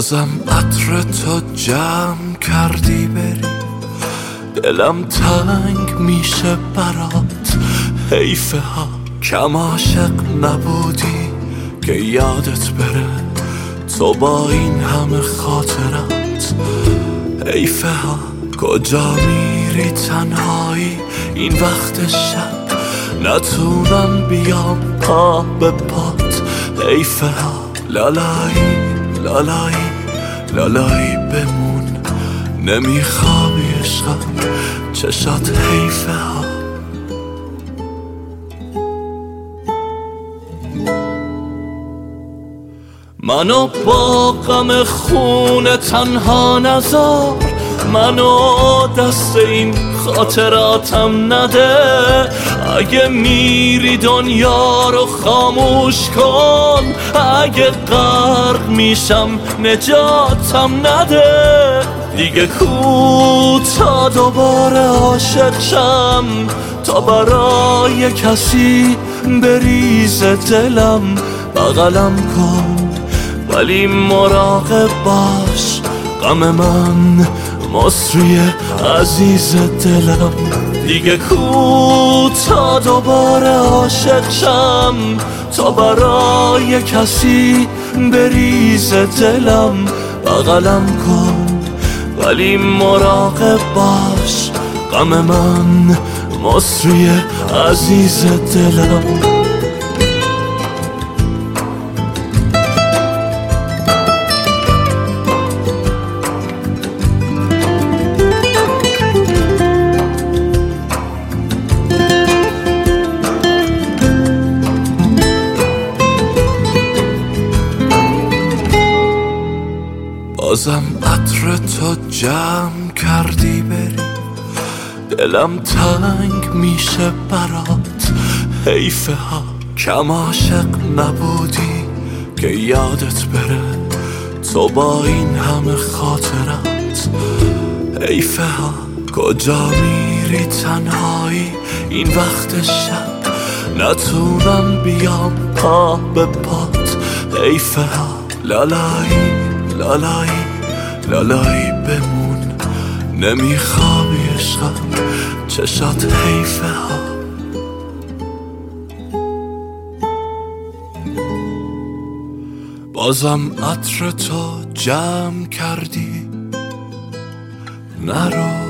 بازم عطر تو جمع کردی بری. دلم تنگ میشه برات. حیفه ها کم عاشق نبودی که یادت بره. تو با این همه خاطرات. حیفه ها کجا میری تنهایی؟ این وقت شب نتونم بیام پا به پات. حیفه ها لالایی لالایی. لالایی بمون. نمیخوابی عشقم چشات حیفه ها. منو با غم خون تنها نزار منو دست این خاطراتم نده. اگه میری دنیا رو خاموش کن. اگه غرق میشم نجاتم نده. دیگه کو تا دوباره عاشق شم. تا برای کسی بریز دلم. بغلم کن ولی مراقب باش. غم من مصری عزیز دلم. دیگه کو تا دوباره عاشق شم تا برای کسی بریز دلم بغلم کن. ولی مراقب باش غم من مصری عزیز دلم. بازم عطر تو جمع کردی بری. دلم تنگ میشه برات. حیفه ها کم عاشق نبودی که یادت بره. تو با این همه خاطرات. حیفه ها کجا میری تنهایی؟ این وقت شب نتونم بیام پا به پات. حیفه ها لالایی لالایی لالایی بمون. نمیخوابی عشقم چشات حیفه ها. بازم عطر تو جمع کردی. نرو.